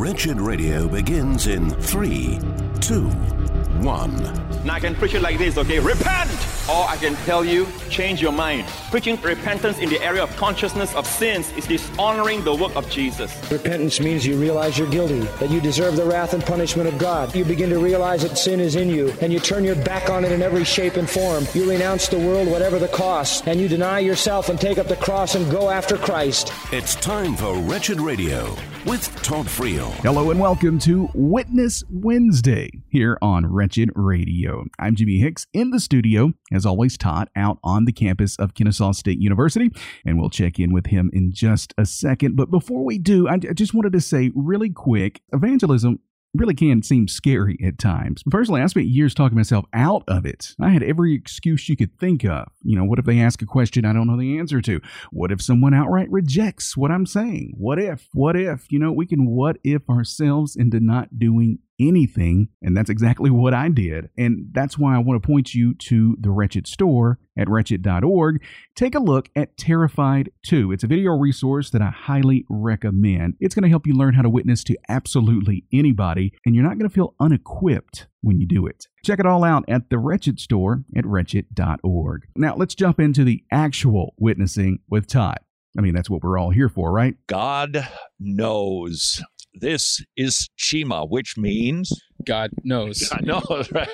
Wretched Radio begins in three, two, one. Now I can preach it like this, okay? Repent! Or I can tell you, change your mind. Preaching repentance in the area of consciousness of sins is dishonoring the work of Jesus. Repentance means you realize you're guilty, that you deserve the wrath and punishment of God. You begin to realize that sin is in you, and you turn your back on it in every shape and form. You renounce the world, whatever the cost, and you deny yourself and take up the cross and go after Christ. It's time for Wretched Radio with Todd Friel. Hello and welcome to Witness Wednesday here on Wretched Radio. I'm Jimmy Hicks in the studio, as always, Todd out on the campus of Kennesaw State University, and we'll check in with him in just a second. But before we do, I I just wanted to say really quick evangelism really can seem scary at times. Personally, I spent years talking myself out of it. I had every excuse you could think of. You know, what if they ask a question I don't know the answer to? What if someone outright rejects what I'm saying? What if? What if? You know, we can what if ourselves into not doing anything. And that's exactly what I did. And that's why I want to point you to the Wretched store at wretched.org. Take a look at Terrified 2. It's a video resource that I highly recommend. It's going to help you learn how to witness to absolutely anybody, and you're not going to feel unequipped when you do it. Check it all out at the Wretched store at wretched.org. Now, let's jump into the actual witnessing with Todd. I mean, that's what we're all here for, right? God knows. This is Chima, which means God knows. God knows. Right?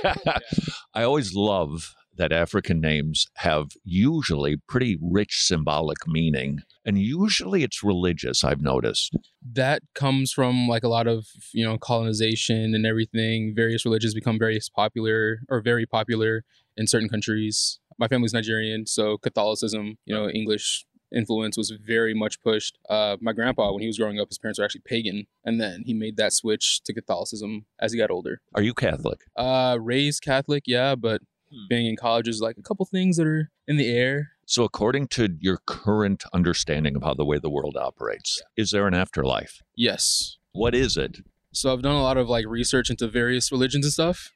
I always love that African names have usually pretty rich symbolic meaning, and usually it's religious. I've noticed. That comes from like a lot of you know colonization and everything. Various religions become very popular or very popular in certain countries. My family's Nigerian, so Catholicism, you know, English influence was very much pushed. Uh, my grandpa, when he was growing up, his parents were actually pagan, and then he made that switch to Catholicism as he got older. Are you Catholic? Uh, raised Catholic, yeah, but being in college is like a couple things that are in the air. So, according to your current understanding of how the way the world operates, is there an afterlife? Yes. What is it? So I've done a lot of like research into various religions and stuff.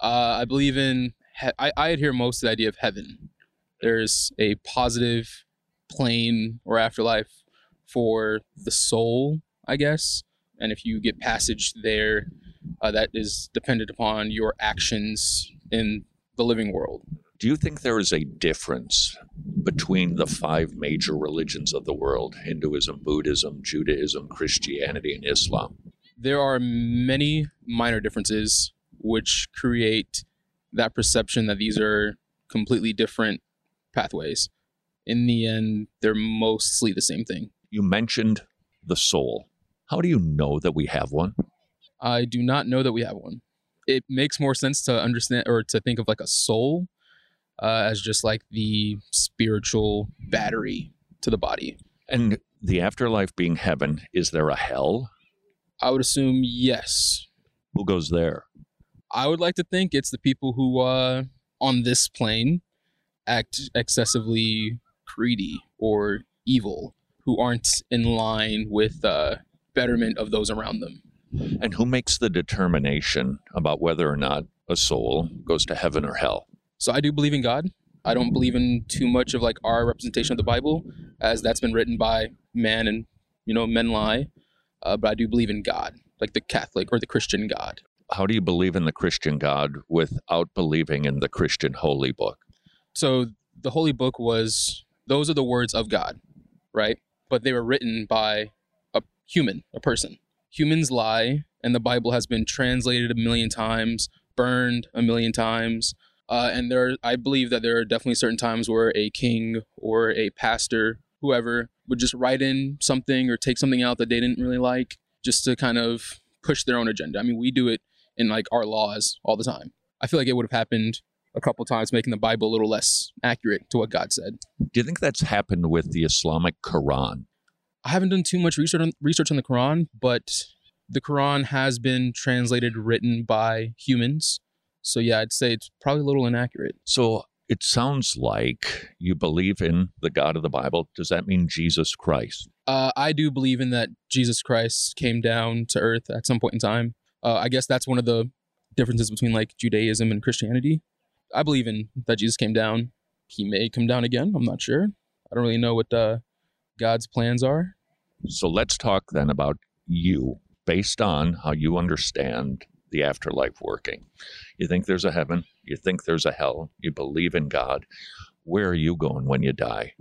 Uh, I believe in. He- I, I adhere most to the idea of heaven. There's a positive plane or afterlife for the soul, I guess. And if you get passage there, uh, that is dependent upon your actions in the living world. Do you think there is a difference between the five major religions of the world Hinduism, Buddhism, Judaism, Christianity, and Islam? There are many minor differences which create that perception that these are completely different pathways. In the end, they're mostly the same thing. You mentioned the soul. How do you know that we have one? I do not know that we have one. It makes more sense to understand or to think of like a soul uh, as just like the spiritual battery to the body. And the afterlife being heaven, is there a hell? I would assume yes. Who goes there? I would like to think it's the people who uh, on this plane act excessively greedy or evil, who aren't in line with uh, betterment of those around them. And who makes the determination about whether or not a soul goes to heaven or hell? So I do believe in God. I don't believe in too much of like our representation of the Bible, as that's been written by man and you know men lie. Uh, but I do believe in God, like the Catholic or the Christian God. How do you believe in the Christian God without believing in the Christian holy book? So the Holy Book was those are the words of God, right? But they were written by a human, a person. Humans lie, and the Bible has been translated a million times, burned a million times. Uh, and there, I believe that there are definitely certain times where a king or a pastor, whoever, would just write in something or take something out that they didn't really like, just to kind of push their own agenda. I mean, we do it in like our laws all the time. I feel like it would have happened a couple times, making the Bible a little less accurate to what God said. Do you think that's happened with the Islamic Quran? I haven't done too much research on, research on the Quran, but the Quran has been translated, written by humans. So yeah, I'd say it's probably a little inaccurate. So it sounds like you believe in the God of the Bible. Does that mean Jesus Christ? Uh, I do believe in that Jesus Christ came down to earth at some point in time. Uh, I guess that's one of the differences between like Judaism and Christianity. I believe in that Jesus came down. He may come down again. I'm not sure. I don't really know what uh, God's plans are. So let's talk then about you. based on how you understand the afterlife working. You think there's a heaven, you think there's a hell, you believe in God. Where are you going when you die?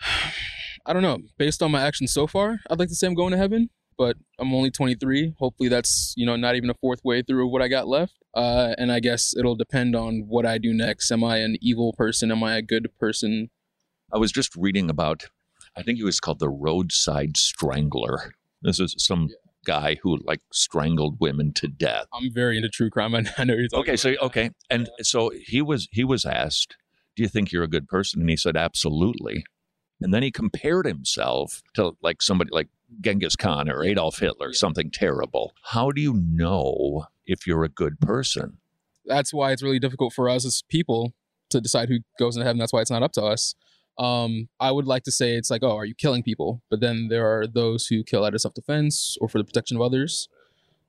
I don't know. Based on my actions so far, I'd like to say I'm going to heaven, but I'm only 23. Hopefully, that's you know not even a fourth way through of what I got left. Uh, and I guess it'll depend on what I do next. Am I an evil person? Am I a good person? I was just reading about, I think he was called the roadside strangler. This is some guy who like strangled women to death. I'm very into true crime. I know you're talking. Okay, so about. okay, and so he was he was asked, "Do you think you're a good person?" And he said, "Absolutely." And then he compared himself to like somebody like Genghis Khan or Adolf Hitler, something terrible. How do you know if you're a good person? That's why it's really difficult for us as people to decide who goes into heaven. That's why it's not up to us. Um, I would like to say it's like, oh, are you killing people? But then there are those who kill out of self defense or for the protection of others.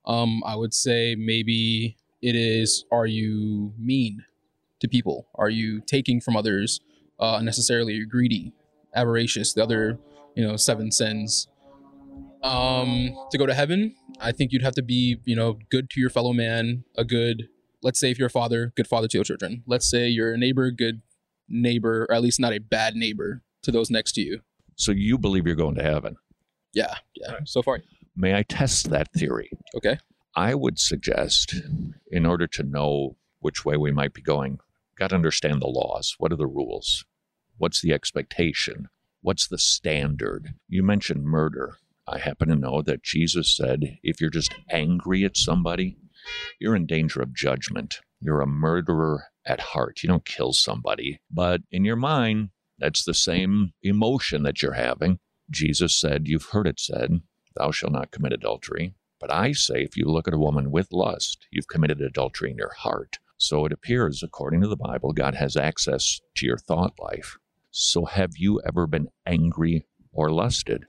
Um, I would say maybe it is, are you mean to people? Are you taking from others uh, unnecessarily? Are you greedy, avaricious? The other, you know, seven sins. Um, to go to heaven, I think you'd have to be, you know, good to your fellow man, a good, let's say if you're a father, good father to your children. Let's say you're a neighbor, good neighbor, or at least not a bad neighbor to those next to you. So you believe you're going to heaven? Yeah, yeah. So far, May I test that theory? okay. I would suggest, in order to know which way we might be going, got to understand the laws. What are the rules? What's the expectation? What's the standard? You mentioned murder. I happen to know that Jesus said if you're just angry at somebody, you're in danger of judgment. You're a murderer at heart. You don't kill somebody, but in your mind, that's the same emotion that you're having. Jesus said, You've heard it said, Thou shalt not commit adultery. But I say, if you look at a woman with lust, you've committed adultery in your heart. So it appears, according to the Bible, God has access to your thought life. So have you ever been angry or lusted?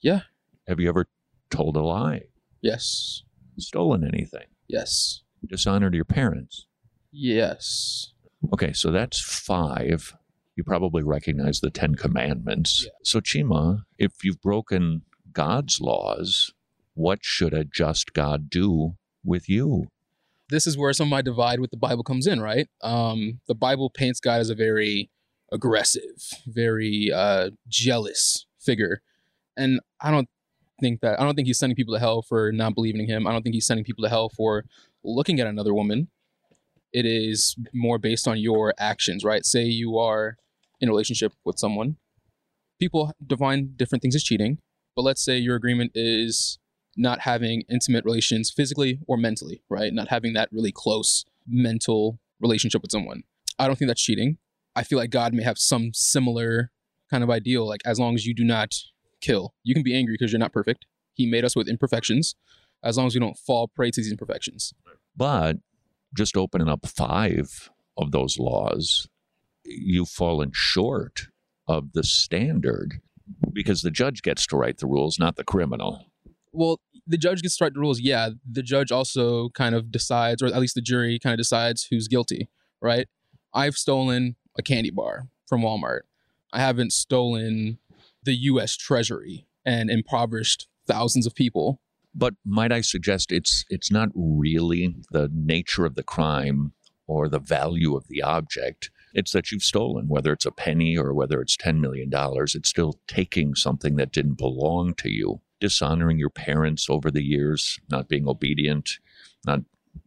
Yeah. Have you ever told a lie, Yes. stolen anything, Yes. dishonored your parents? Yes. Okay, so that's five. You probably recognize the Ten Commandments. Yeah. So, Chima, if you've broken God's laws, what should a just God do with you? This is where some of my divide with the Bible comes in, right? Um, the Bible paints God as a very aggressive, very uh, jealous figure, and I don't think that. I don't think he's sending people to hell for not believing in him. I don't think he's sending people to hell for looking at another woman. It is more based on your actions, right? Say you are in a relationship with someone. People define different things as cheating, but let's say your agreement is not having intimate relations physically or mentally, right? Not having that really close mental relationship with someone. I don't think that's cheating. I feel like God may have some similar kind of ideal, like as long as you do not kill. You can be angry because you're not perfect. He made us with imperfections, as long as we don't fall prey to these imperfections. But just opening up five of those laws, you've fallen short of the standard because the judge gets to write the rules, not the criminal. Well, the judge gets to write the rules. Yeah, the judge also kind of decides, or at least the jury kind of decides who's guilty, right? I've stolen a candy bar from Walmart. I haven't stolen the U.S. Treasury and impoverished thousands of people. But might I suggest it's it's not really the nature of the crime or the value of the object. It's that you've stolen, whether it's a penny or whether it's $10 million. It's still taking something that didn't belong to you, dishonoring your parents over the years, not being obedient, not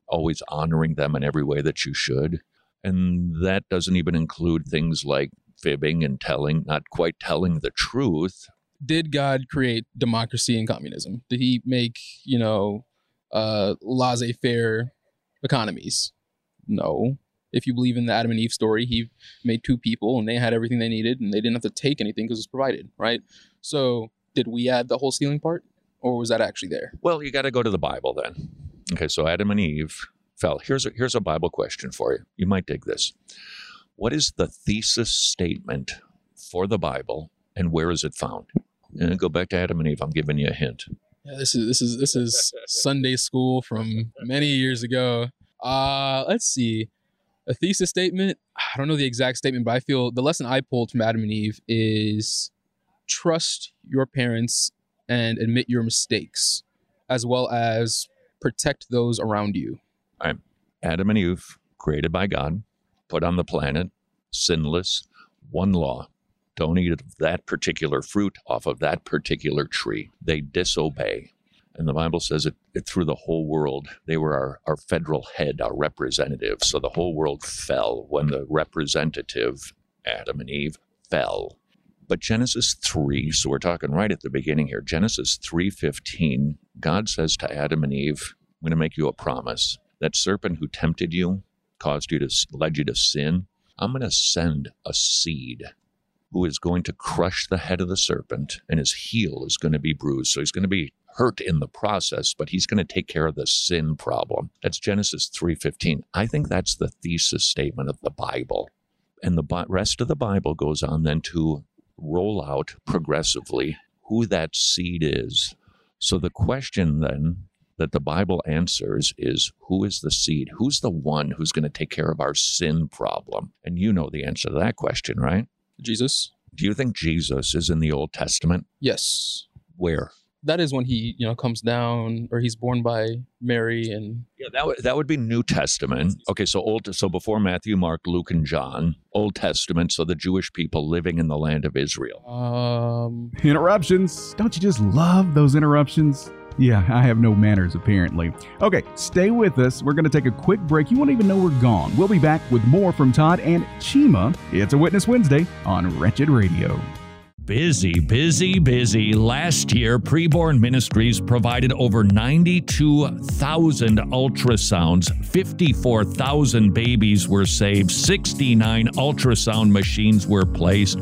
always honoring them in every way that you should. And that doesn't even include things like fibbing and telling, not quite telling the truth. Did God create democracy and communism? Did he make, you know, uh, laissez faire economies? No. If you believe in the Adam and Eve story, he made two people and they had everything they needed and they didn't have to take anything because it was provided, right? So, did we add the whole stealing part or was that actually there? Well, you got to go to the Bible then. Okay, so Adam and Eve fell. Here's a, here's a Bible question for you. You might dig this. What is the thesis statement for the Bible and where is it found? And go back to Adam and Eve. I'm giving you a hint. Yeah, this is this is this is Sunday school from many years ago. Uh, let's see. A thesis statement. I don't know the exact statement, but I feel the lesson I pulled from Adam and Eve is trust your parents and admit your mistakes. as well as protect those around you. Right. Adam and Eve, created by God, put on the planet, sinless, one law. Don't eat that particular fruit off of that particular tree. They disobey. And the Bible says it, it through the whole world. They were our, our federal head, our representative. So the whole world fell when the representative, Adam and Eve, fell. But Genesis 3, so we're talking right at the beginning here. Genesis 3:15, God says to Adam and Eve, I'm going to make you a promise. That serpent who tempted you, caused you to led you to sin, I'm going to send a seed who is going to crush the head of the serpent and his heel is going to be bruised. So he's going to be hurt in the process, but he's going to take care of the sin problem. That's Genesis 3:15. I think that's the thesis statement of the Bible. And the rest of the Bible goes on then to roll out progressively who that seed is. So the question then that the Bible answers is who is the seed? Who's the one who's going to take care of our sin problem? And you know the answer to that question, right? Jesus. Do you think Jesus is in the Old Testament? Yes. Where? that is when he you know comes down or he's born by Mary and yeah that would that would be New Testament. Okay, so old so before Matthew, Mark, Luke, and John, Old Testament. So the Jewish people living in the land of Israel. Um, interruptions. Don't you just love those interruptions? Yeah, I have no manners apparently. Okay, stay with us. We're going to take a quick break. You won't even know we're gone. We'll be back with more from Todd and Chima. It's a Witness Wednesday on Wretched Radio. Busy, busy, busy. Last year, Preborn Ministries provided over 92,000 ultrasounds, 54,000 babies were saved, 69 ultrasound machines were placed,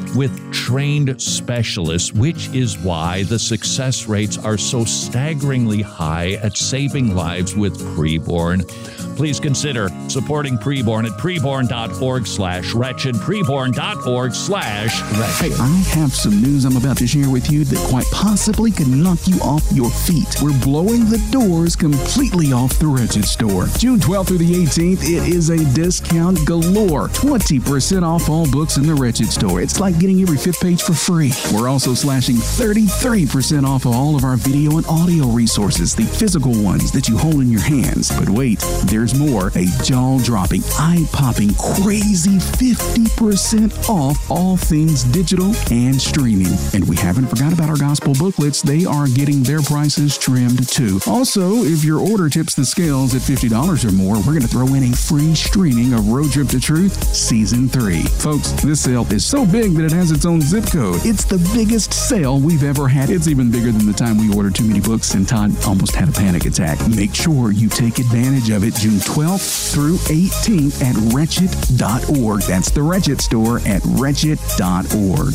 with trained specialists, which is why the success rates are so staggeringly high at saving lives with preborn. Please consider supporting preborn at preborn.org slash wretched, preborn.org slash wretched. Hey, I have some news I'm about to share with you that quite possibly could knock you off your feet. We're blowing the doors completely off the Wretched store. June 12th through the 18th, it is a discount galore. 20% off all books in the Wretched store. It's like getting every fifth page for free. We're also slashing 33% off of all of our video and audio resources, the physical ones that you hold in your hands. But wait, there's more. A jaw dropping, eye popping, crazy 50% off all things digital and streaming. And we haven't forgot about our gospel booklets. They are getting their prices trimmed too. Also, if your order tips the scales at $50 or more, we're going to throw in a free streaming of Road Trip to Truth Season 3. Folks, this sale is so big that it has its own zip code. It's the biggest sale we've ever had. It's even bigger than the time we ordered too many books and Todd almost had a panic attack. Make sure you take advantage of it June 12th through 18th at wretched.org. That's the Wretched store at wretched.org.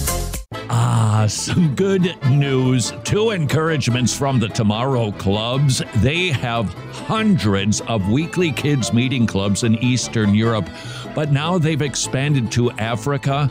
Ah, some good news. Two encouragements from the Tomorrow Clubs. They have hundreds of weekly kids' meeting clubs in Eastern Europe, but now they've expanded to Africa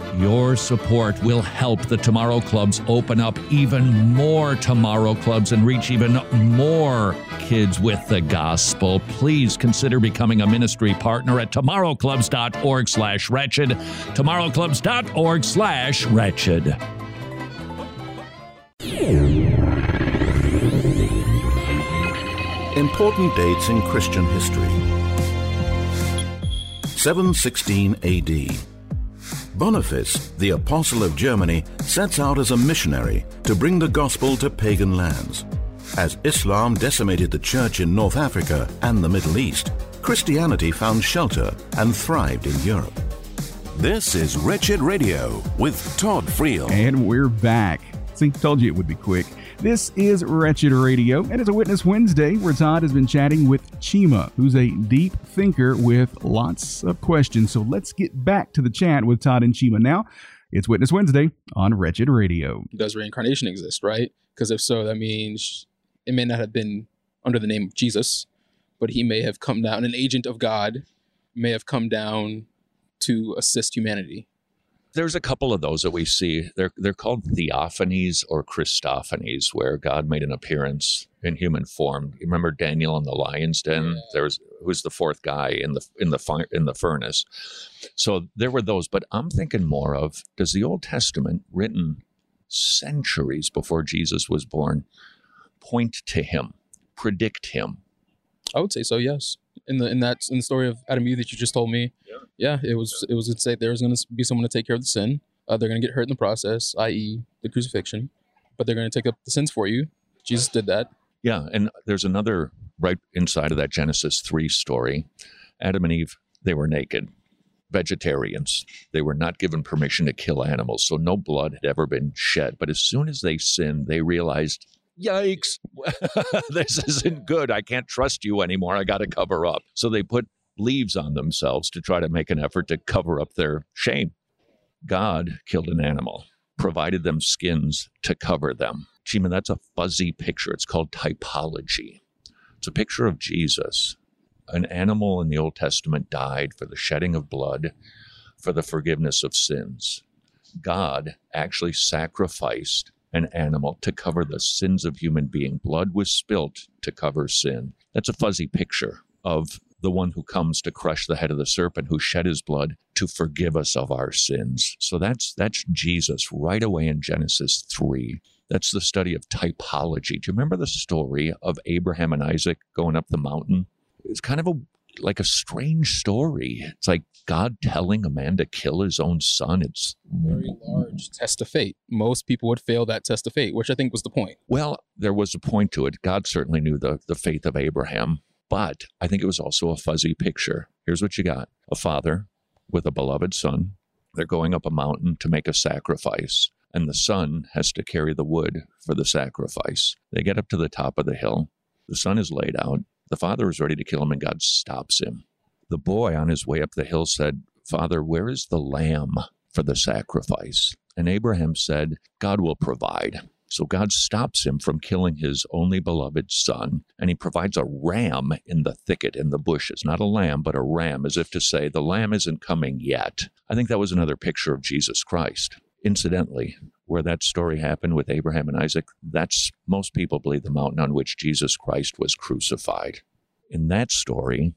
Your support will help the Tomorrow Clubs open up even more Tomorrow Clubs and reach even more kids with the gospel. Please consider becoming a ministry partner at tomorrowclubs.org slash wretched, tomorrowclubs.org slash wretched. Important dates in Christian history. 716 AD. Boniface, the Apostle of Germany, sets out as a missionary to bring the gospel to pagan lands. As Islam decimated the church in North Africa and the Middle East, Christianity found shelter and thrived in Europe. This is Wretched Radio with Todd Friel. And we're back. See, told you it would be quick. This is Wretched Radio, and it's a Witness Wednesday where Todd has been chatting with Chima, who's a deep thinker with lots of questions. So let's get back to the chat with Todd and Chima now. It's Witness Wednesday on Wretched Radio. Does reincarnation exist, right? Because if so, that means it may not have been under the name of Jesus, but he may have come down, an agent of God may have come down to assist humanity. There's a couple of those that we see. They're they're called theophanies or Christophanies, where God made an appearance in human form. You remember Daniel in the lion's den? Yeah. There was who's the fourth guy in the in the fi- in the furnace. So there were those, but I'm thinking more of does the Old Testament, written centuries before Jesus was born, point to him, predict him? I would say so. Yes. In the in that in the story of Adam and Eve that you just told me, yeah, it was it was to say there's going to be someone to take care of the sin. Uh, they're going to get hurt in the process, i.e., the crucifixion, but they're going to take up the sins for you. Jesus did that. Yeah, and there's another right inside of that Genesis 3 story. Adam and Eve, they were naked, vegetarians. They were not given permission to kill animals, so no blood had ever been shed. But as soon as they sinned, they realized, yikes, this isn't good. I can't trust you anymore. I got to cover up. So they put leaves on themselves to try to make an effort to cover up their shame. God killed an animal, provided them skins to cover them. Chima, that's a fuzzy picture. It's called typology. It's a picture of Jesus. An animal in the Old Testament died for the shedding of blood, for the forgiveness of sins. God actually sacrificed an animal to cover the sins of human being. Blood was spilt to cover sin. That's a fuzzy picture of the one who comes to crush the head of the serpent, who shed his blood to forgive us of our sins. So that's that's Jesus right away in Genesis 3. That's the study of typology. Do you remember the story of Abraham and Isaac going up the mountain? It's kind of a like a strange story. It's like God telling a man to kill his own son. It's Very large test of fate. Most people would fail that test of fate, which I think was the point. Well, there was a point to it. God certainly knew the, the faith of Abraham, but I think it was also a fuzzy picture. Here's what you got a father with a beloved son. They're going up a mountain to make a sacrifice, and the son has to carry the wood for the sacrifice. They get up to the top of the hill. The son is laid out. The father is ready to kill him, and God stops him. The boy on his way up the hill said, Father, where is the lamb for the sacrifice? And Abraham said, God will provide. So God stops him from killing his only beloved son, and he provides a ram in the thicket, in the bushes. Not a lamb, but a ram, as if to say, the lamb isn't coming yet. I think that was another picture of Jesus Christ. Incidentally, where that story happened with Abraham and Isaac, that's most people believe the mountain on which Jesus Christ was crucified. In that story,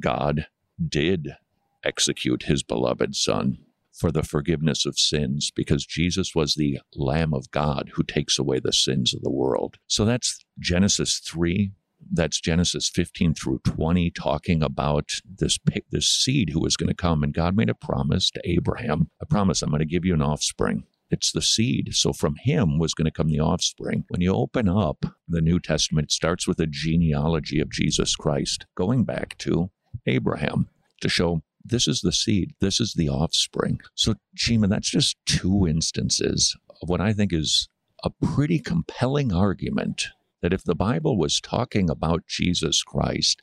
God did execute his beloved son for the forgiveness of sins because Jesus was the Lamb of God who takes away the sins of the world. So that's Genesis 3. That's Genesis 15 through 20, talking about this, this seed who was going to come. And God made a promise to Abraham I promise I'm going to give you an offspring. It's the seed. So from him was going to come the offspring. When you open up the New Testament, it starts with a genealogy of Jesus Christ, going back to Abraham to show this is the seed, this is the offspring. So, Chima, that's just two instances of what I think is a pretty compelling argument that if the Bible was talking about Jesus Christ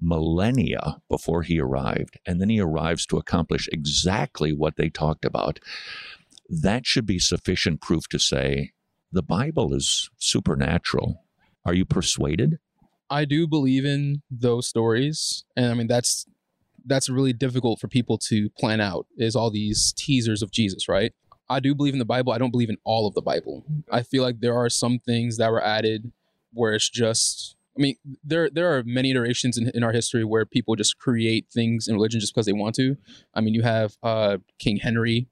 millennia before he arrived, and then he arrives to accomplish exactly what they talked about, that should be sufficient proof to say the Bible is supernatural. Are you persuaded? I do believe in those stories, and I mean that's that's really difficult for people to plan out. Is all these teasers of Jesus, right? I do believe in the Bible. I don't believe in all of the Bible. I feel like there are some things that were added where it's just. I mean, there there are many iterations in, in our history where people just create things in religion just because they want to. I mean, you have uh, King Henry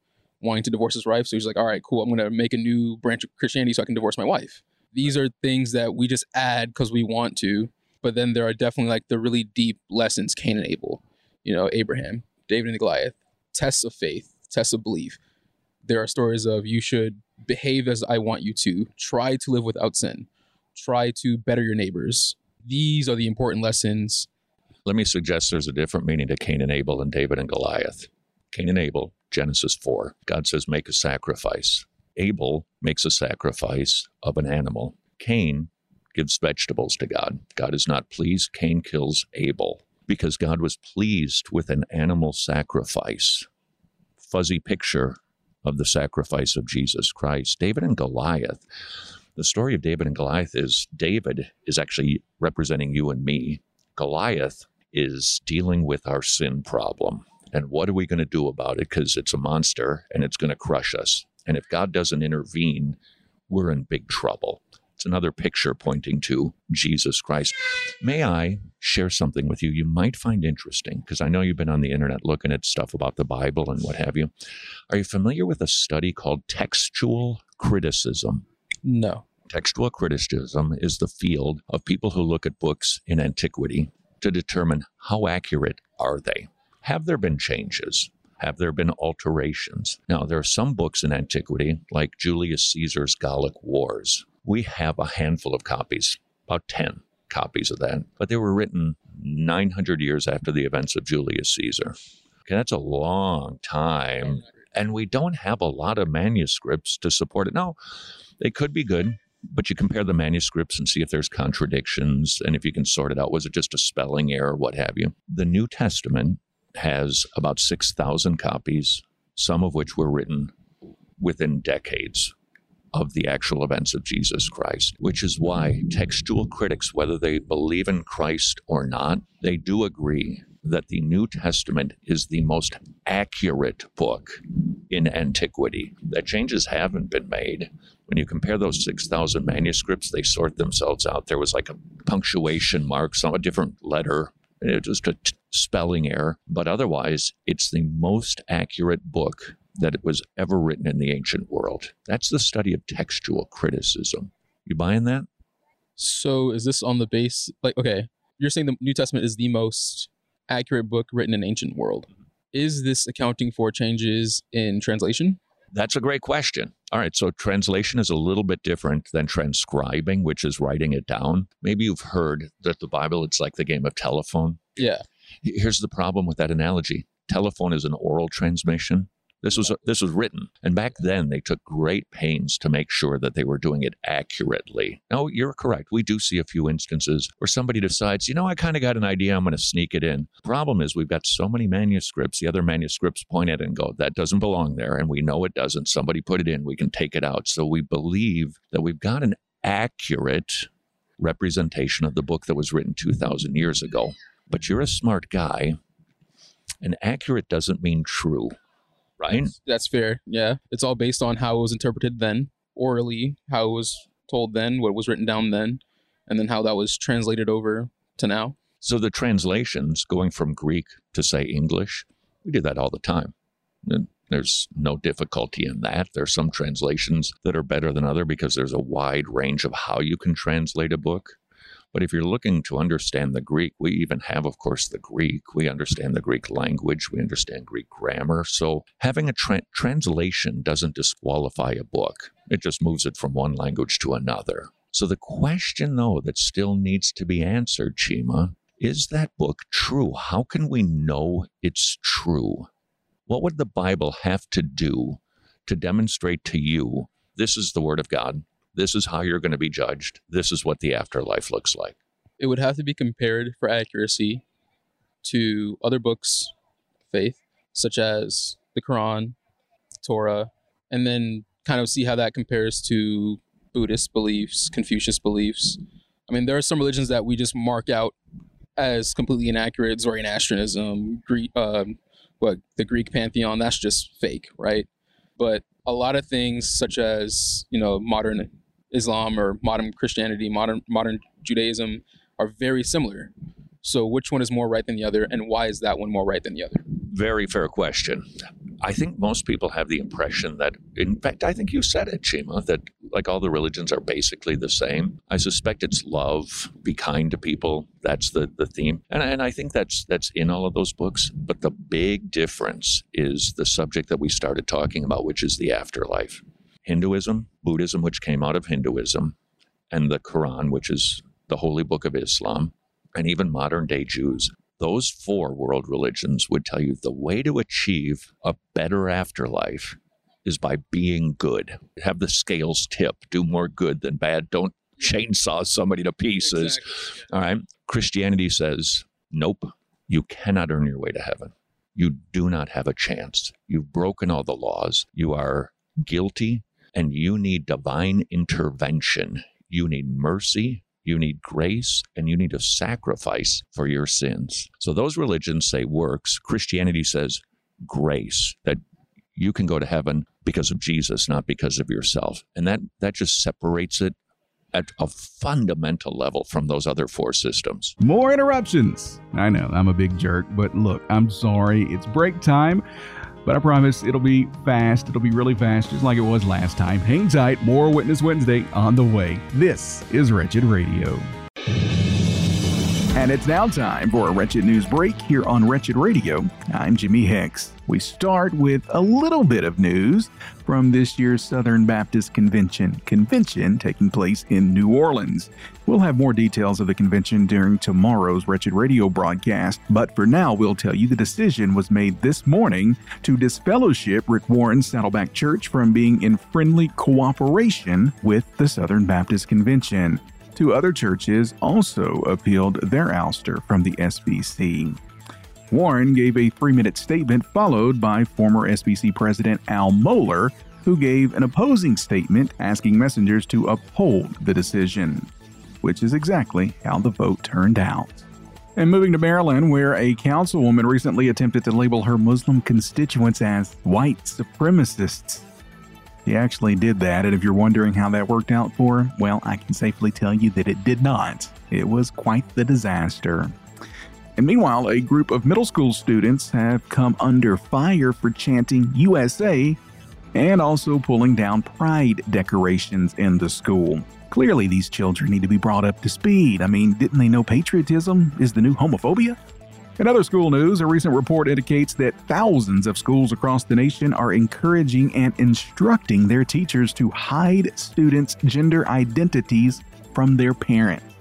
wanting to divorce his wife, so he's like, "All right, cool. I'm going to make a new branch of Christianity so I can divorce my wife." These are things that we just add because we want to. But then there are definitely like the really deep lessons, Cain and Abel, you know, Abraham, David and Goliath, tests of faith, tests of belief. There are stories of you should behave as I want you to, try to live without sin, try to better your neighbors. These are the important lessons. Let me suggest there's a different meaning to Cain and Abel and David and Goliath. Cain and Abel, Genesis 4, God says, make a sacrifice. Abel makes a sacrifice of an animal. Cain gives vegetables to God. God is not pleased. Cain kills Abel because God was pleased with an animal sacrifice. Fuzzy picture of the sacrifice of Jesus Christ. David and Goliath. The story of David and Goliath is David is actually representing you and me. Goliath is dealing with our sin problem. And what are we going to do about it? Because it's a monster and it's going to crush us. And if God doesn't intervene, we're in big trouble. It's another picture pointing to Jesus Christ. May I share something with you you might find interesting? Because I know you've been on the internet looking at stuff about the Bible and what have you. Are you familiar with a study called textual criticism? No. Textual criticism is the field of people who look at books in antiquity to determine how accurate are they. Have there been changes? Have there been alterations? Now, there are some books in antiquity, like Julius Caesar's Gallic Wars. We have a handful of copies, about 10 copies of that, but they were written 900 years after the events of Julius Caesar. Okay, that's a long time. And we don't have a lot of manuscripts to support it. Now, they could be good, but you compare the manuscripts and see if there's contradictions and if you can sort it out. Was it just a spelling error, what have you? The New Testament has about 6,000 copies, some of which were written within decades of the actual events of Jesus Christ, which is why textual critics, whether they believe in Christ or not, they do agree that the New Testament is the most accurate book in antiquity. That changes haven't been made. When you compare those 6,000 manuscripts, they sort themselves out. There was like a punctuation mark, some a different letter, just a t- spelling error. But otherwise, it's the most accurate book that it was ever written in the ancient world. That's the study of textual criticism. You buying that? So is this on the base like okay, you're saying the New Testament is the most accurate book written in ancient world. Is this accounting for changes in translation? That's a great question. All right, so translation is a little bit different than transcribing, which is writing it down. Maybe you've heard that the Bible it's like the game of telephone. Yeah. Here's the problem with that analogy. Telephone is an oral transmission. This was this was written, and back then they took great pains to make sure that they were doing it accurately. Now you're correct. We do see a few instances where somebody decides, you know, I kind of got an idea. I'm going to sneak it in. Problem is, we've got so many manuscripts. The other manuscripts point at it and go, that doesn't belong there, and we know it doesn't. Somebody put it in. We can take it out. So we believe that we've got an accurate representation of the book that was written 2,000 years ago. But you're a smart guy, and accurate doesn't mean true right? That's, that's fair. Yeah. It's all based on how it was interpreted then, orally, how it was told then, what was written down then, and then how that was translated over to now. So the translations going from Greek to say English, we do that all the time. And there's no difficulty in that. There's some translations that are better than other because there's a wide range of how you can translate a book. But if you're looking to understand the Greek, we even have, of course, the Greek. We understand the Greek language, we understand Greek grammar. So having a tra- translation doesn't disqualify a book, it just moves it from one language to another. So the question, though, that still needs to be answered, Chima, is that book true? How can we know it's true? What would the Bible have to do to demonstrate to you this is the Word of God? This is how you're going to be judged. This is what the afterlife looks like. It would have to be compared for accuracy to other books, faith, such as the Quran, Torah, and then kind of see how that compares to Buddhist beliefs, Confucius beliefs. I mean, there are some religions that we just mark out as completely inaccurate. Zoroastrianism, Greek, um, what the Greek pantheon, that's just fake, right? But a lot of things, such as you know modern Islam or modern Christianity, modern modern Judaism are very similar. So which one is more right than the other and why is that one more right than the other? Very fair question. I think most people have the impression that, in fact, I think you said it, Chima, that like all the religions are basically the same. I suspect it's love, be kind to people. That's the, the theme. And, and I think that's that's in all of those books. But the big difference is the subject that we started talking about, which is the afterlife. Hinduism, Buddhism, which came out of Hinduism, and the Quran, which is the holy book of Islam, and even modern day Jews, those four world religions would tell you the way to achieve a better afterlife is by being good. Have the scales tip, do more good than bad. Don't chainsaw somebody to pieces. Exactly. All right. Christianity says, nope, you cannot earn your way to heaven. You do not have a chance. You've broken all the laws. You are guilty and you need divine intervention. You need mercy. You need grace and you need a sacrifice for your sins. So those religions say works. Christianity says grace, that you can go to heaven because of Jesus, not because of yourself. And that, that just separates it at a fundamental level from those other four systems. More interruptions. I know, I'm a big jerk, but look, I'm sorry. It's break time. But I promise it'll be fast. It'll be really fast, just like it was last time. Hang tight. More Witness Wednesday on the way. This is Wretched Radio. And it's now time for a Wretched News Break here on Wretched Radio. I'm Jimmy Hicks. We start with a little bit of news from this year's Southern Baptist Convention, convention taking place in New Orleans. We'll have more details of the convention during tomorrow's Wretched Radio broadcast, but for now, we'll tell you the decision was made this morning to disfellowship Rick Warren's Saddleback Church from being in friendly cooperation with the Southern Baptist Convention. Two other churches also appealed their ouster from the SBC. Warren gave a three minute statement followed by former SBC President Al Mohler, who gave an opposing statement asking messengers to uphold the decision, which is exactly how the vote turned out. And moving to Maryland, where a councilwoman recently attempted to label her Muslim constituents as white supremacists. He actually did that, and if you're wondering how that worked out for well, I can safely tell you that it did not. It was quite the disaster. And meanwhile, a group of middle school students have come under fire for chanting USA and also pulling down pride decorations in the school. Clearly, these children need to be brought up to speed. I mean, didn't they know patriotism is the new homophobia? In other school news, a recent report indicates that thousands of schools across the nation are encouraging and instructing their teachers to hide students' gender identities from their parents.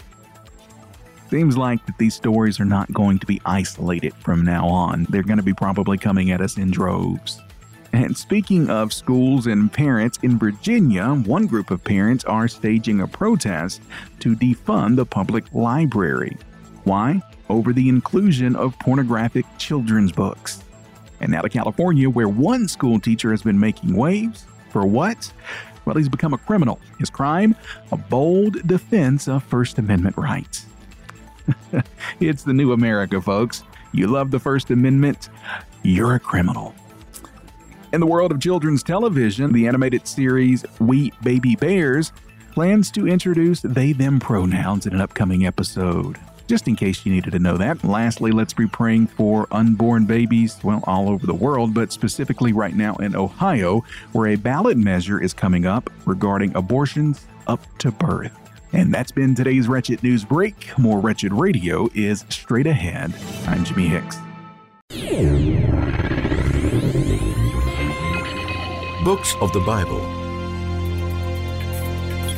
Seems like that these stories are not going to be isolated from now on. They're going to be probably coming at us in droves. And speaking of schools and parents, in Virginia, one group of parents are staging a protest to defund the public library. Why? over the inclusion of pornographic children's books. And now to California, where one school teacher has been making waves. For what? Well, he's become a criminal. His crime? A bold defense of First Amendment rights. it's the new America, folks. You love the First Amendment? You're a criminal. In the world of children's television, the animated series We Baby Bears plans to introduce they them pronouns in an upcoming episode just in case you needed to know that. Lastly, let's be praying for unborn babies, well, all over the world, but specifically right now in Ohio, where a ballot measure is coming up regarding abortions up to birth. And that's been today's Wretched News Break. More Wretched Radio is straight ahead. I'm Jimmy Hicks. Books of the Bible.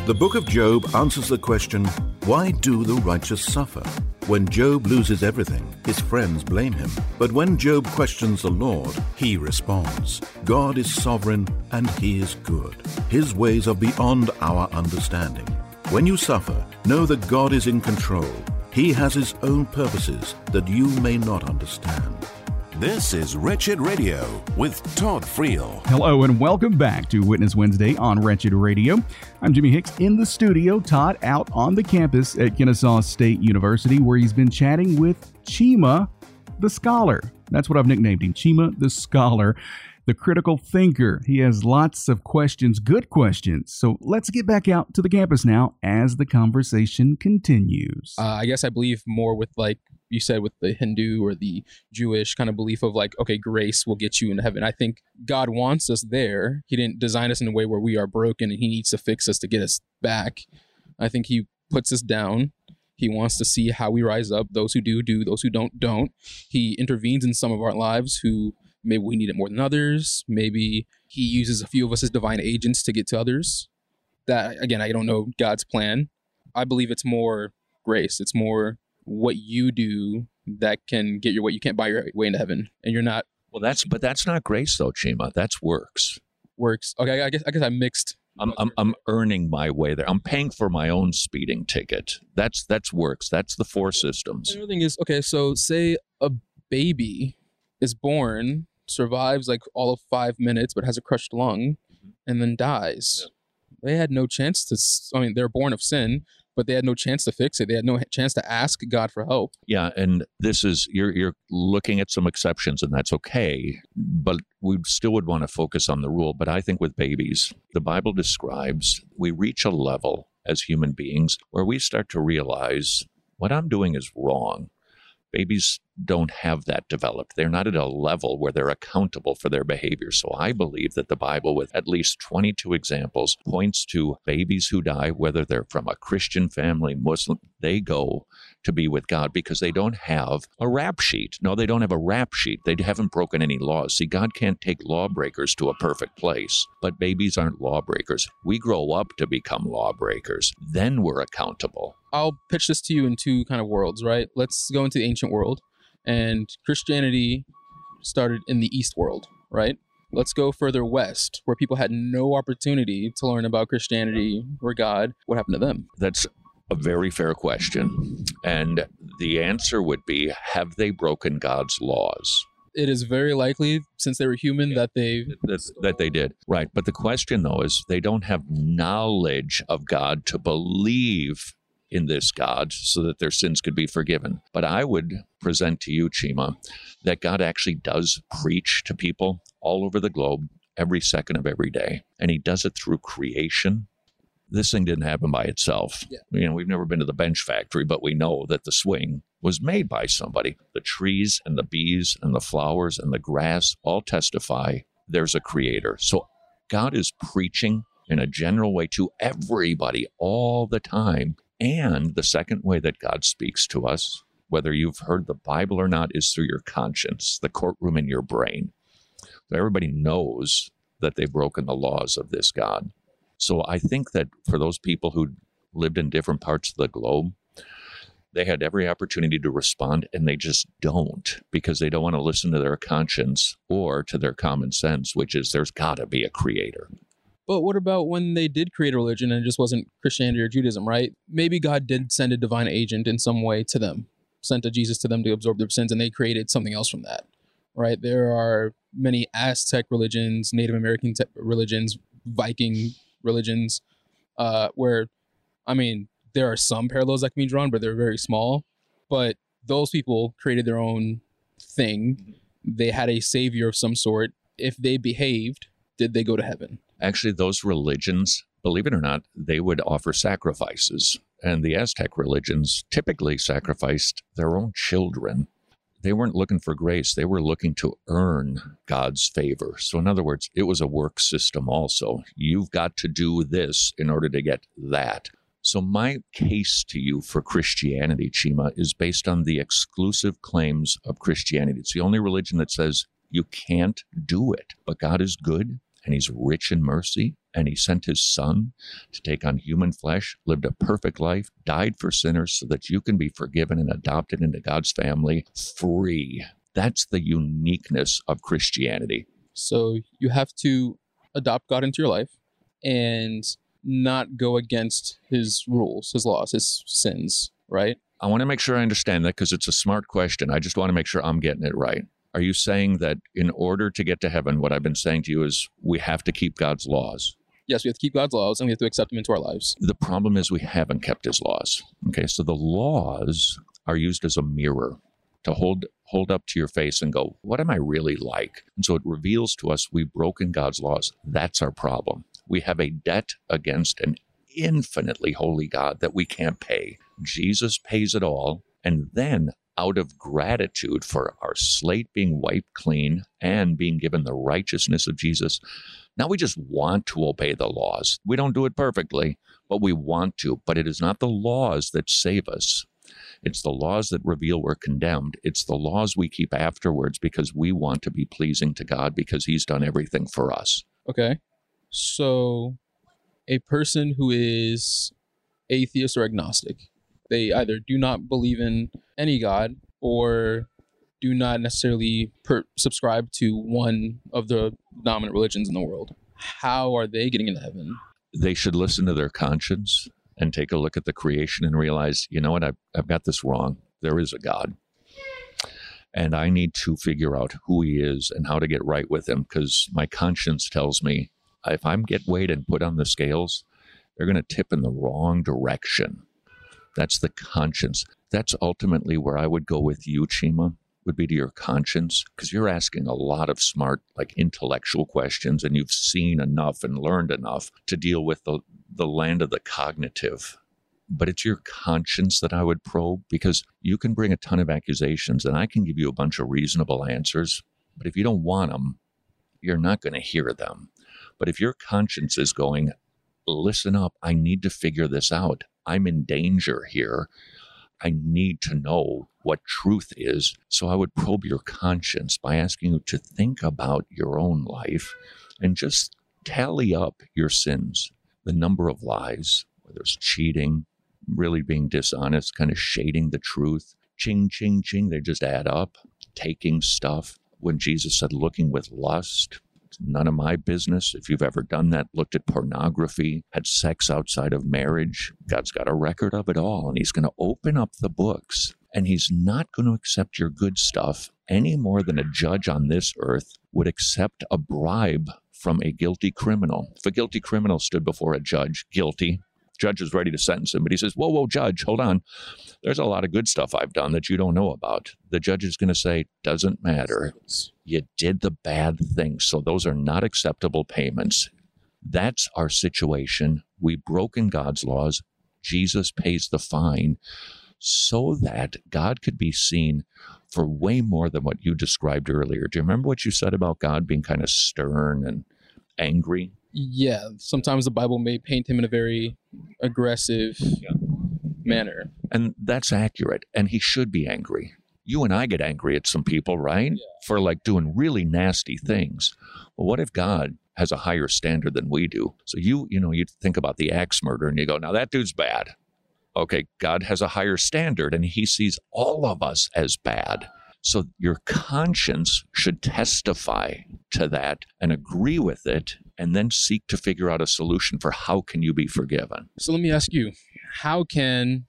The book of Job answers the question why do the righteous suffer? When Job loses everything, his friends blame him. But when Job questions the Lord, he responds God is sovereign and he is good. His ways are beyond our understanding. When you suffer, know that God is in control. He has his own purposes that you may not understand. This is Wretched Radio with Todd Friel. Hello and welcome back to Witness Wednesday on Wretched Radio. I'm Jimmy Hicks in the studio, Todd out on the campus at Kennesaw State University where he's been chatting with Chima the Scholar. That's what I've nicknamed him, Chima the Scholar the critical thinker. He has lots of questions, good questions. So let's get back out to the campus now as the conversation continues. Uh, I guess I believe more with like you said with the Hindu or the Jewish kind of belief of like, okay, grace will get you into heaven. I think God wants us there. He didn't design us in a way where we are broken and He needs to fix us to get us back. I think He puts us down. He wants to see how we rise up. Those who do, do. Those who don't, don't. He intervenes in some of our lives who maybe we need it more than others. Maybe He uses a few of us as divine agents to get to others. That, again, I don't know God's plan I believe it's more grace. It's more what you do that can get your way. You can't buy your way into heaven, and you're not Well, that's but that's not grace though, Chima. That's works. works. Okay, I guess I guess I mixed. I'm, I'm I'm earning my way there. I'm paying for my own speeding ticket. That's that's works. That's the four systems. Another thing is okay. So say a baby is born, survives like all of five minutes, but has a crushed lung, mm-hmm. and then dies. They had no chance to. I mean, they're born of sin, but they had no chance to fix it. They had no chance to ask God for help. Yeah, and this is you're you're looking at some exceptions, and that's okay. But we still would want to focus on the rule. But I think with babies, the Bible describes we reach a level as human beings where we start to realize what I'm doing is wrong. Babies don't have that developed. They're not at a level where they're accountable for their behavior. So I believe that the Bible, with at least 22 examples, points to babies who die, whether they're from a Christian family, Muslim, they go to be with God because they don't have a rap sheet. No, they don't have a rap sheet. They haven't broken any laws. See, God can't take lawbreakers to a perfect place, but babies aren't lawbreakers. We grow up to become lawbreakers. Then we're accountable. I'll pitch this to you in two kind of worlds, right? Let's go into the ancient world, and Christianity started in the East world, right? Let's go further west, where people had no opportunity to learn about Christianity or God. What happened to them? That's a very fair question. And the answer would be have they broken God's laws? It is very likely, since they were human, that they That, that they did. Right. But the question, though, is they don't have knowledge of God to believe in this God so that their sins could be forgiven. But I would present to you, Chima, that God actually does preach to people all over the globe every second of every day. And he does it through creation. This thing didn't happen by itself. Yeah. You know, we've never been to the bench factory, but we know that the swing was made by somebody. The trees and the bees and the flowers and the grass all testify there's a creator. So God is preaching in a general way to everybody all the time. And the second way that God speaks to us, whether you've heard the Bible or not, is through your conscience, the courtroom in your brain. So everybody knows that they've broken the laws of this God. So I think that for those people who lived in different parts of the globe, they had every opportunity to respond and they just don't because they don't want to listen to their conscience or to their common sense, which is there's got to be a creator. But what about when they did create a religion and it just wasn't Christianity or Judaism, right? Maybe God did send a divine agent in some way to them, sent a Jesus to them to absorb their sins, and they created something else from that, right? There are many Aztec religions, Native American te- religions, Viking religions, uh, where, I mean, there are some parallels that can be drawn, but they're very small. But those people created their own thing. They had a savior of some sort. If they behaved, did they go to heaven? Actually, those religions, believe it or not, they would offer sacrifices. And the Aztec religions typically sacrificed their own children. They weren't looking for grace, they were looking to earn God's favor. So, in other words, it was a work system also. You've got to do this in order to get that. So, my case to you for Christianity, Chima, is based on the exclusive claims of Christianity. It's the only religion that says you can't do it, but God is good and He's rich in mercy. And He sent His Son to take on human flesh, lived a perfect life, died for sinners so that you can be forgiven and adopted into God's family free. That's the uniqueness of Christianity. So you have to adopt God into your life and not go against his rules, his laws, his sins, right? I want to make sure I understand that because it's a smart question. I just want to make sure I'm getting it right. Are you saying that in order to get to heaven, what I've been saying to you is we have to keep God's laws? Yes, we have to keep God's laws and we have to accept them into our lives. The problem is we haven't kept his laws. Okay, so the laws are used as a mirror to hold hold up to your face and go, what am I really like? And so it reveals to us we've broken God's laws. That's our problem. We have a debt against an infinitely holy God that we can't pay. Jesus pays it all, and then out of gratitude for our slate being wiped clean and being given the righteousness of Jesus, now we just want to obey the laws. We don't do it perfectly, but we want to. But it is not the laws that save us. It's the laws that reveal we're condemned. It's the laws we keep afterwards because we want to be pleasing to God because He's done everything for us. Okay. So a person who is atheist or agnostic. They either do not believe in any God or do not necessarily per- subscribe to one of the dominant religions in the world. How are they getting into heaven? They should listen to their conscience and take a look at the creation and realize, you know what, I've, I've got this wrong. There is a God. And I need to figure out who he is and how to get right with him because my conscience tells me if I'm get weighed and put on the scales, they're going to tip in the wrong direction. That's the conscience. That's ultimately where I would go with you, Chima, would be to your conscience, because you're asking a lot of smart, like intellectual questions, and you've seen enough and learned enough to deal with the, the land of the cognitive. But it's your conscience that I would probe because you can bring a ton of accusations and I can give you a bunch of reasonable answers. But if you don't want them, you're not going to hear them. But if your conscience is going, listen up, I need to figure this out. I'm in danger here. I need to know what truth is. So I would probe your conscience by asking you to think about your own life and just tally up your sins, the number of lies, whether it's cheating, really being dishonest, kind of shading the truth, ching, ching, ching, they just add up, taking stuff. When Jesus said looking with lust, none of my business. If you've ever done that, looked at pornography, had sex outside of marriage, God's got a record of it all. And He's going to open up the books and He's not going to accept your good stuff any more than a judge on this earth would accept a bribe from a guilty criminal. If a guilty criminal stood before a judge, guilty, judge is ready to sentence him, but he says, Whoa, whoa, judge, hold on. There's a lot of good stuff I've done that you don't know about. The judge is going to say, Doesn't matter. You did the bad thing. So those are not acceptable payments. That's our situation. We've broken God's laws. Jesus pays the fine so that God could be seen for way more than what you described earlier. Do you remember what you said about God being kind of stern and angry? Yeah, sometimes the Bible may paint him in a very aggressive yeah. manner. And that's accurate. And he should be angry. You and I get angry at some people, right? Yeah. For like doing really nasty things. Well, what if God has a higher standard than we do? So you, you know, you think about the axe murder and you go, now that dude's bad. Okay, God has a higher standard and he sees all of us as bad. So your conscience should testify to that and agree with it and then seek to figure out a solution for how can you be forgiven. So let me ask you, how can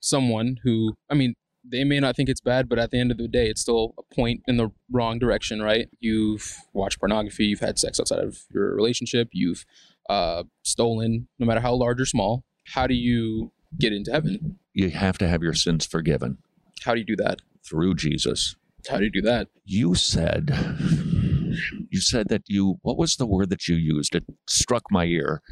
someone who I mean they may not think it's bad, but at the end of the day, it's still a point in the wrong direction, right? You've watched pornography, you've had sex outside of your relationship, you've uh, stolen, no matter how large or small. How do you get into heaven? You have to have your sins forgiven. How do you do that? Through Jesus. How do you do that? You said you said that you what was the word that you used? It struck my ear.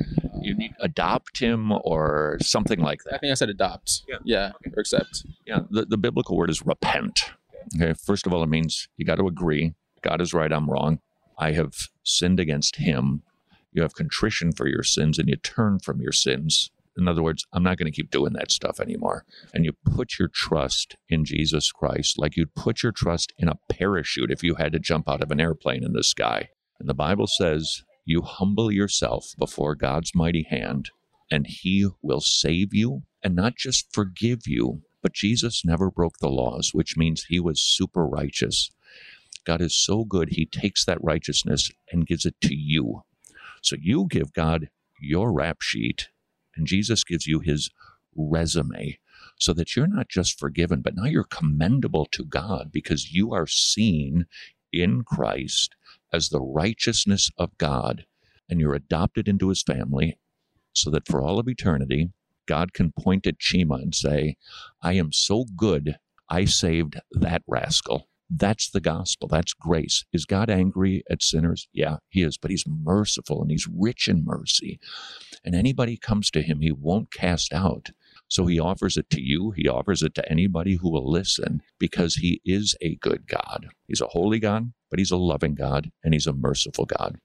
You need adopt him or something like that. I think I said adopt. Yeah. Yeah. Okay. Or accept. Yeah. The, the biblical word is repent. Okay. First of all, it means you got to agree. God is right, I'm wrong. I have sinned against him. You have contrition for your sins and you turn from your sins in other words, I'm not going to keep doing that stuff anymore. And you put your trust in Jesus Christ like you'd put your trust in a parachute if you had to jump out of an airplane in the sky. And the Bible says, You humble yourself before God's mighty hand, and He will save you and not just forgive you. But Jesus never broke the laws, which means He was super righteous. God is so good, He takes that righteousness and gives it to you. So you give God your rap sheet and Jesus gives you his resume so that you're not just forgiven, but now you're commendable to God because you are seen in Christ as the righteousness of God and you're adopted into his family so that for all of eternity, God can point at Chima and say, I am so good, I saved that rascal. That's the gospel. That's grace. Is God angry at sinners? Yeah, he is, but he's merciful and he's rich in mercy. And anybody comes to him, he won't cast out. So he offers it to you. He offers it to anybody who will listen because he is a good God. He's a holy God, but he's a loving God and he's a merciful God.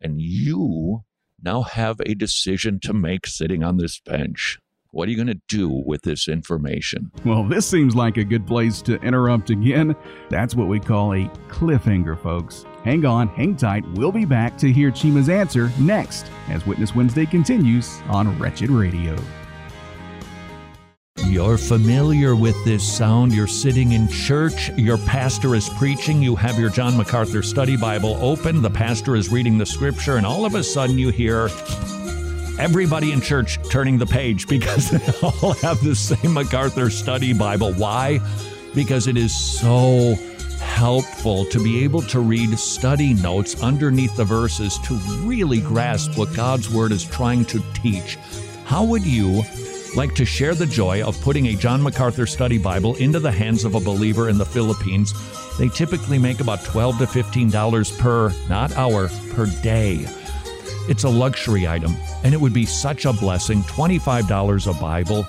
And you now have a decision to make sitting on this bench. What are you going to do with this information? Well, this seems like a good place to interrupt again. That's what we call a cliffhanger, folks. Hang on, hang tight. We'll be back to hear Chima's answer next as Witness Wednesday continues on Wretched Radio. You're familiar with this sound. You're sitting in church, your pastor is preaching, you have your John MacArthur study Bible open, the pastor is reading the scripture, and all of a sudden you hear everybody in church turning the page because they all have the same MacArthur study Bible. Why? Because it is so helpful to be able to read study notes underneath the verses to really grasp what God's Word is trying to teach. How would you like to share the joy of putting a John MacArthur study Bible into the hands of a believer in the Philippines? They typically make about 12 to $15 per, not hour, per day. It's a luxury item, and it would be such a blessing $25 a Bible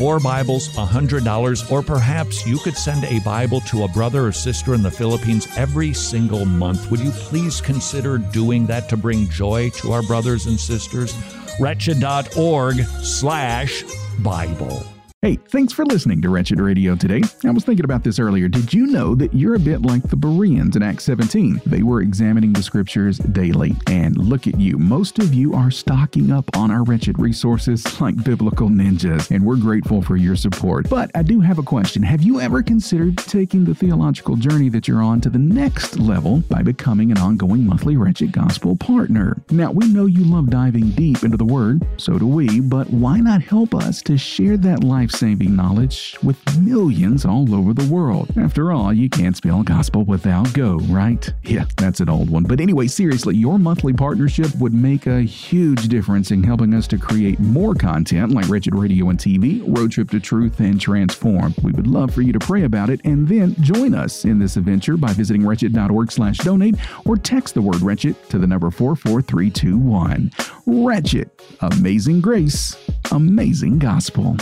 four Bibles, $100, or perhaps you could send a Bible to a brother or sister in the Philippines every single month. Would you please consider doing that to bring joy to our brothers and sisters? Wretched.org slash Bible. Hey, thanks for listening to Wretched Radio today. I was thinking about this earlier. Did you know that you're a bit like the Bereans in Acts 17? They were examining the scriptures daily. And look at you. Most of you are stocking up on our wretched resources like biblical ninjas, and we're grateful for your support. But I do have a question. Have you ever considered taking the theological journey that you're on to the next level by becoming an ongoing monthly Wretched Gospel partner? Now, we know you love diving deep into the Word, so do we, but why not help us to share that life? Life saving knowledge with millions all over the world. After all, you can't spell gospel without go, right? Yeah, that's an old one. But anyway, seriously, your monthly partnership would make a huge difference in helping us to create more content like Wretched Radio and TV, Road Trip to Truth, and Transform. We would love for you to pray about it and then join us in this adventure by visiting wretched.org slash donate or text the word wretched to the number 44321. Wretched. Amazing grace. Amazing gospel.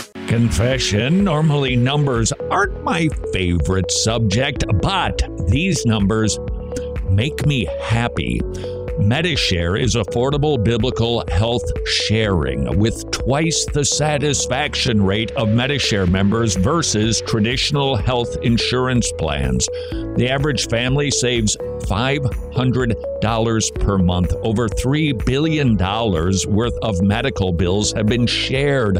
Confession. Normally, numbers aren't my favorite subject, but these numbers make me happy. Medi-Share is affordable biblical health sharing with twice the satisfaction rate of Medi-Share members versus traditional health insurance plans. The average family saves $500 per month. Over $3 billion worth of medical bills have been shared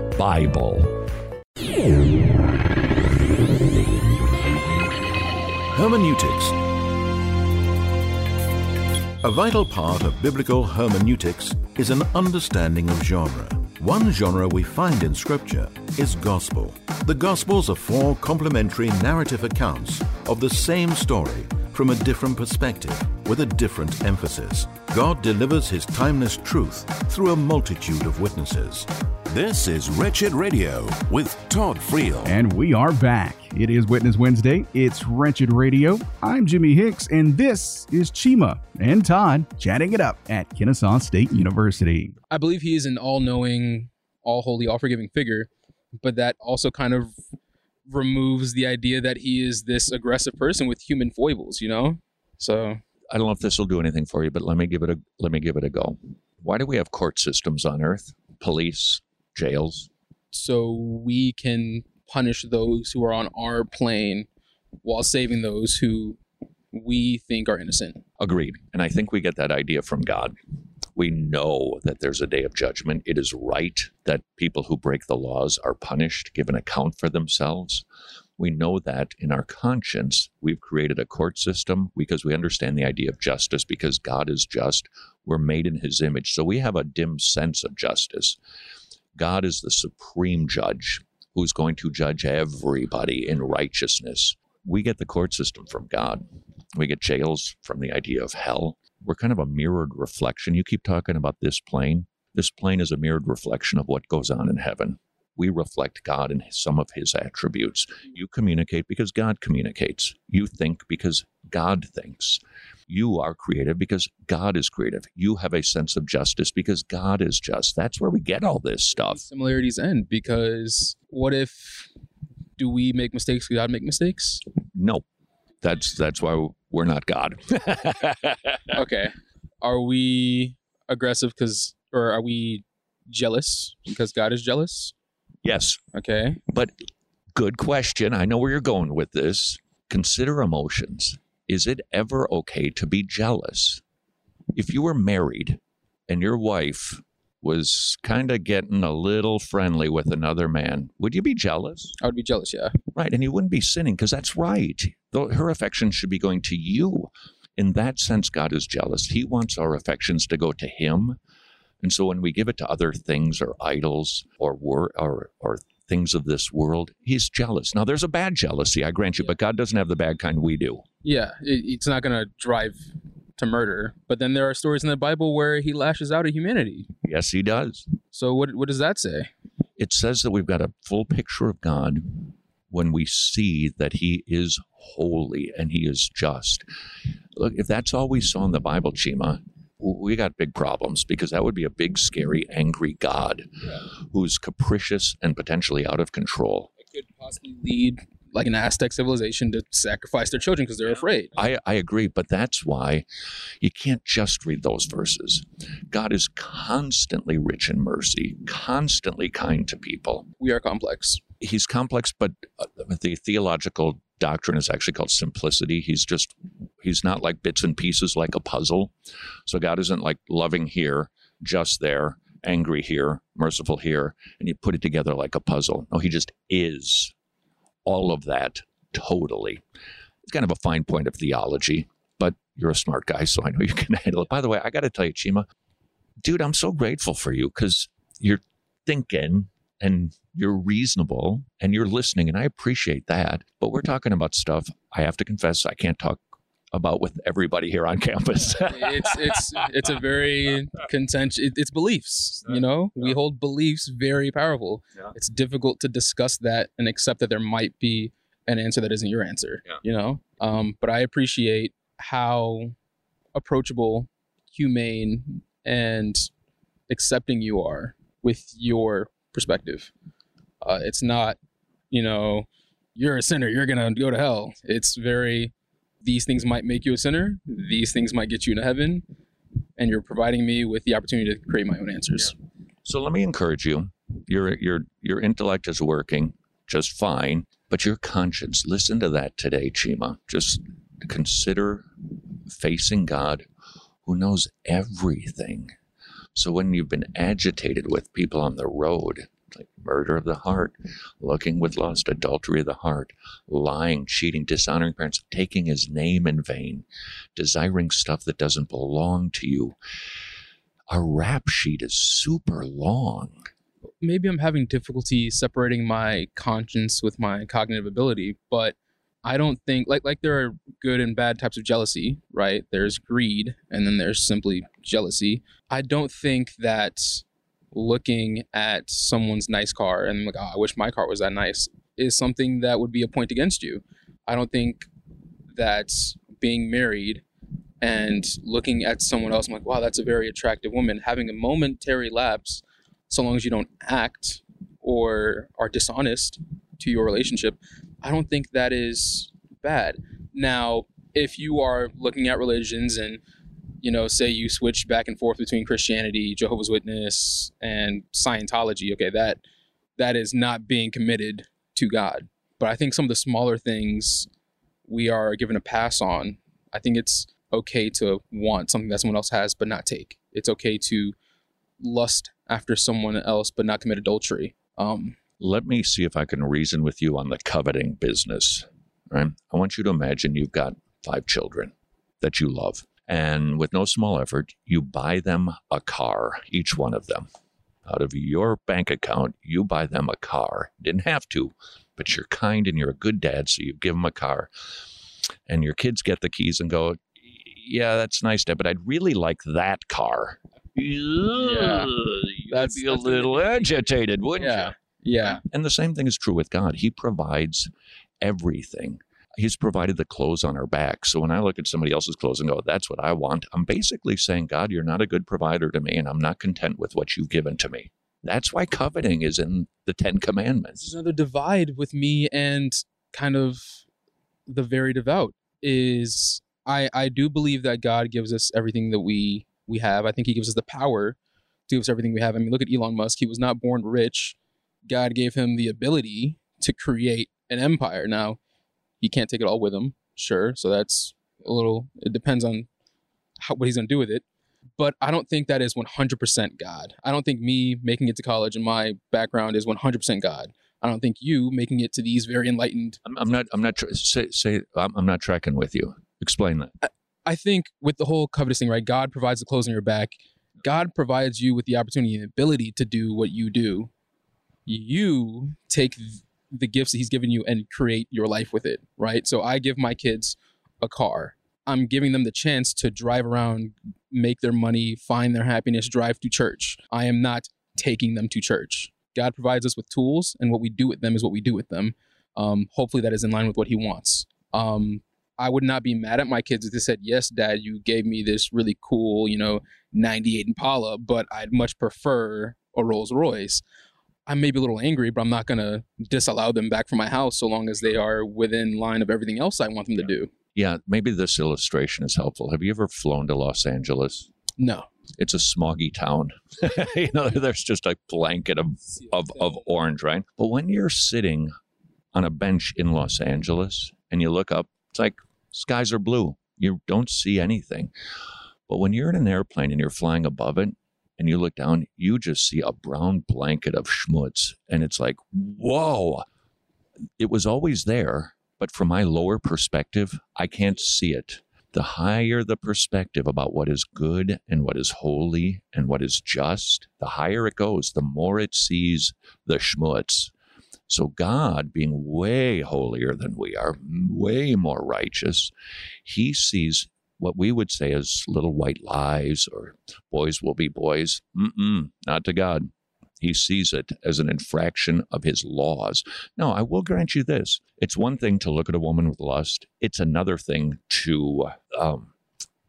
Bible. Hermeneutics. A vital part of biblical hermeneutics is an understanding of genre. One genre we find in Scripture is gospel. The Gospels are four complementary narrative accounts of the same story from a different perspective with a different emphasis. God delivers His timeless truth through a multitude of witnesses. This is Wretched Radio with Todd Friel. And we are back. It is Witness Wednesday. It's Wretched Radio. I'm Jimmy Hicks, and this is Chima and Todd chatting it up at Kennesaw State University. I believe he is an all knowing, all holy, all forgiving figure, but that also kind of removes the idea that he is this aggressive person with human foibles, you know? So I don't know if this will do anything for you, but let me give it a let me give it a go. Why do we have court systems on earth? Police, jails. So we can punish those who are on our plane while saving those who we think are innocent. Agreed. And I think we get that idea from God. We know that there's a day of judgment. It is right that people who break the laws are punished, give an account for themselves. We know that in our conscience, we've created a court system because we understand the idea of justice because God is just. We're made in his image. So we have a dim sense of justice. God is the supreme judge who's going to judge everybody in righteousness. We get the court system from God. We get jails from the idea of hell. We're kind of a mirrored reflection. You keep talking about this plane. This plane is a mirrored reflection of what goes on in heaven. We reflect God in some of his attributes. You communicate because God communicates. You think because God thinks. You are creative because God is creative. You have a sense of justice because God is just. That's where we get all this stuff. Similarities end because what if do we make mistakes? God make mistakes? No. That's that's why we're not God. Okay. Are we aggressive because, or are we jealous because God is jealous? yes. Okay. But good question. I know where you're going with this. Consider emotions. Is it ever okay to be jealous? If you were married and your wife was kind of getting a little friendly with another man, would you be jealous? I would be jealous. Yeah. Right. And you wouldn't be sinning because that's right. Though her affection should be going to you. In that sense, God is jealous. He wants our affections to go to Him. And so when we give it to other things or idols or wor- or, or things of this world, He's jealous. Now, there's a bad jealousy, I grant you, but God doesn't have the bad kind we do. Yeah. It, it's not going to drive to murder. But then there are stories in the Bible where he lashes out at humanity. Yes, He does. So what, what does that say? It says that we've got a full picture of God when we see that He is holy and He is just. Look, if that's all we saw in the Bible, Chima, we got big problems because that would be a big, scary, angry God who's capricious and potentially out of control. It could possibly lead like an Aztec civilization to sacrifice their children because they're afraid. I, I agree, but that's why you can't just read those verses. God is constantly rich in mercy, constantly kind to people. We are complex. He's complex, but uh, the theological doctrine is actually called simplicity. He's just, he's not like bits and pieces like a puzzle. So God isn't like loving here, just there, angry here, merciful here, and you put it together like a puzzle. No, he just is all of that totally. It's kind of a fine point of theology, but you're a smart guy, so I know you can handle it. By the way, I got to tell you, Chima, dude, I'm so grateful for you because you're thinking and you're reasonable and you're listening, and I appreciate that. But we're talking about stuff I have to confess I can't talk about with everybody here on campus. it's it's it's a very contentious. It, it's beliefs. You know, we hold beliefs very powerful. Yeah. It's difficult to discuss that and accept that there might be an answer that isn't your answer. Yeah. You know, um, but I appreciate how approachable, humane, and accepting you are with your perspective. Uh, it's not, you know, you're a sinner, you're gonna go to hell. It's very these things might make you a sinner, these things might get you into heaven, and you're providing me with the opportunity to create my own answers. So let me encourage you. Your your your intellect is working just fine, but your conscience, listen to that today, Chima. Just consider facing God who knows everything. So when you've been agitated with people on the road, like murder of the heart, looking with lust, adultery of the heart, lying, cheating, dishonoring parents, taking his name in vain, desiring stuff that doesn't belong to you, A rap sheet is super long. Maybe I'm having difficulty separating my conscience with my cognitive ability, but I don't think like like there are good and bad types of jealousy, right? There's greed and then there's simply jealousy. I don't think that looking at someone's nice car and like, oh, I wish my car was that nice is something that would be a point against you. I don't think that being married and looking at someone else, I'm like, wow, that's a very attractive woman. Having a momentary lapse, so long as you don't act or are dishonest to your relationship, I don't think that is bad. Now, if you are looking at religions and you know, say you switch back and forth between Christianity, Jehovah's Witness, and Scientology, okay, that that is not being committed to God. But I think some of the smaller things we are given a pass on. I think it's okay to want something that someone else has but not take. It's okay to lust after someone else but not commit adultery. Um, Let me see if I can reason with you on the coveting business. Right? I want you to imagine you've got five children that you love. And with no small effort, you buy them a car, each one of them. Out of your bank account, you buy them a car. Didn't have to, but you're kind and you're a good dad, so you give them a car. And your kids get the keys and go, Yeah, that's nice, Dad, but I'd really like that car. Yeah, you'd be a little agitated, wouldn't you? yeah, yeah, And the same thing is true with God. He provides everything. He's provided the clothes on our back. So when I look at somebody else's clothes and go, that's what I want, I'm basically saying, God, you're not a good provider to me, and I'm not content with what you've given to me. That's why coveting is in the Ten Commandments. There's another divide with me and kind of the very devout is I I do believe that God gives us everything that we we have. I think he gives us the power to give us everything we have. I mean, look at Elon Musk. He was not born rich. God gave him the ability to create an empire. Now, he can't take it all with him, sure. So that's a little it depends on how, what he's going to do with it. But I don't think that is 100% God. I don't think me making it to college and my background is 100% God. I don't think you making it to these very enlightened. I'm, I'm not. I'm not. Tra- say. Say. I'm, I'm not tracking with you. Explain that. I, I think with the whole covetous thing, right? God provides the clothes on your back. God provides you with the opportunity and ability to do what you do. You take the gifts that He's given you and create your life with it, right? So I give my kids a car. I'm giving them the chance to drive around, make their money, find their happiness, drive to church. I am not taking them to church. God provides us with tools, and what we do with them is what we do with them. Um, hopefully, that is in line with what He wants. Um, I would not be mad at my kids if they said, "Yes, Dad, you gave me this really cool, you know, '98 Impala, but I'd much prefer a Rolls Royce." I may be a little angry, but I'm not going to disallow them back from my house so long as they are within line of everything else I want them to do. Yeah, maybe this illustration is helpful. Have you ever flown to Los Angeles? No. It's a smoggy town. you know, there's just a blanket of, of, of orange, right? But when you're sitting on a bench in Los Angeles and you look up, it's like skies are blue. You don't see anything. But when you're in an airplane and you're flying above it and you look down, you just see a brown blanket of schmutz. And it's like, whoa, it was always there. But from my lower perspective, I can't see it. The higher the perspective about what is good and what is holy and what is just, the higher it goes, the more it sees the schmutz. So, God, being way holier than we are, way more righteous, He sees what we would say as little white lies or boys will be boys. Mm-mm, not to God. He sees it as an infraction of his laws. Now, I will grant you this it's one thing to look at a woman with lust, it's another thing to um,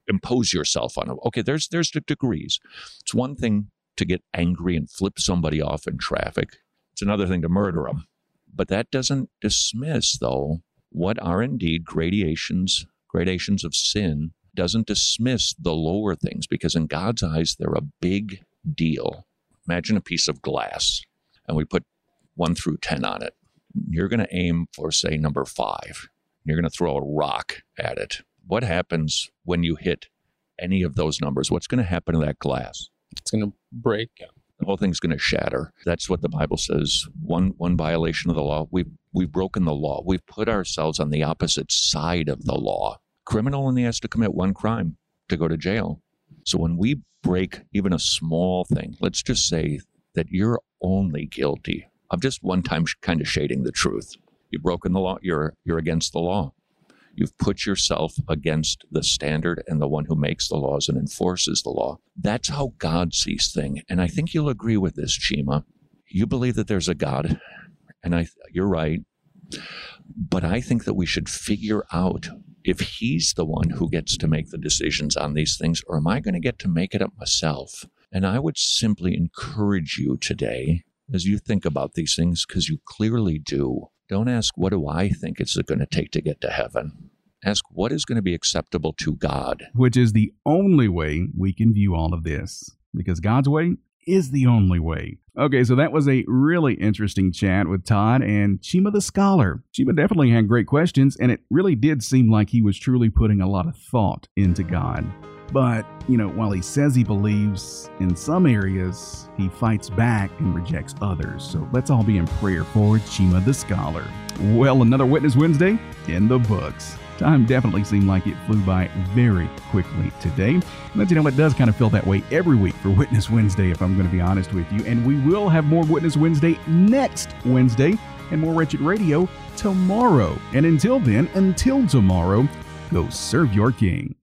impose yourself on her. Okay, there's, there's the degrees. It's one thing to get angry and flip somebody off in traffic, it's another thing to murder them. But that doesn't dismiss, though, what are indeed gradations gradations of sin doesn't dismiss the lower things because in God's eyes they're a big deal. Imagine a piece of glass and we put 1 through 10 on it. You're going to aim for say number 5. You're going to throw a rock at it. What happens when you hit any of those numbers? What's going to happen to that glass? It's going to break. The whole thing's going to shatter. That's what the Bible says. One one violation of the law. We've we've broken the law. We've put ourselves on the opposite side of the law. Criminal only has to commit one crime to go to jail. So when we break even a small thing, let's just say that you're only guilty of just one time kind of shading the truth. You've broken the law. You're you're against the law. You've put yourself against the standard and the one who makes the laws and enforces the law. That's how God sees things. And I think you'll agree with this, Chima. You believe that there's a God, and I you're right. But I think that we should figure out if he's the one who gets to make the decisions on these things, or am I going to get to make it up myself? And I would simply encourage you today as you think about these things, because you clearly do. Don't ask, what do I think it's going to take to get to heaven? Ask, what is going to be acceptable to God? Which is the only way we can view all of this. Because God's way is the only way. Okay, so that was a really interesting chat with Todd and Chima the Scholar. Chima definitely had great questions, and it really did seem like he was truly putting a lot of thought into God. But, you know, while he says he believes in some areas, he fights back and rejects others. So let's all be in prayer for Chima the Scholar. Well, another Witness Wednesday in the books. Time definitely seemed like it flew by very quickly today. But you know, it does kind of feel that way every week for Witness Wednesday, if I'm going to be honest with you. And we will have more Witness Wednesday next Wednesday and more Wretched Radio tomorrow. And until then, until tomorrow, go serve your king.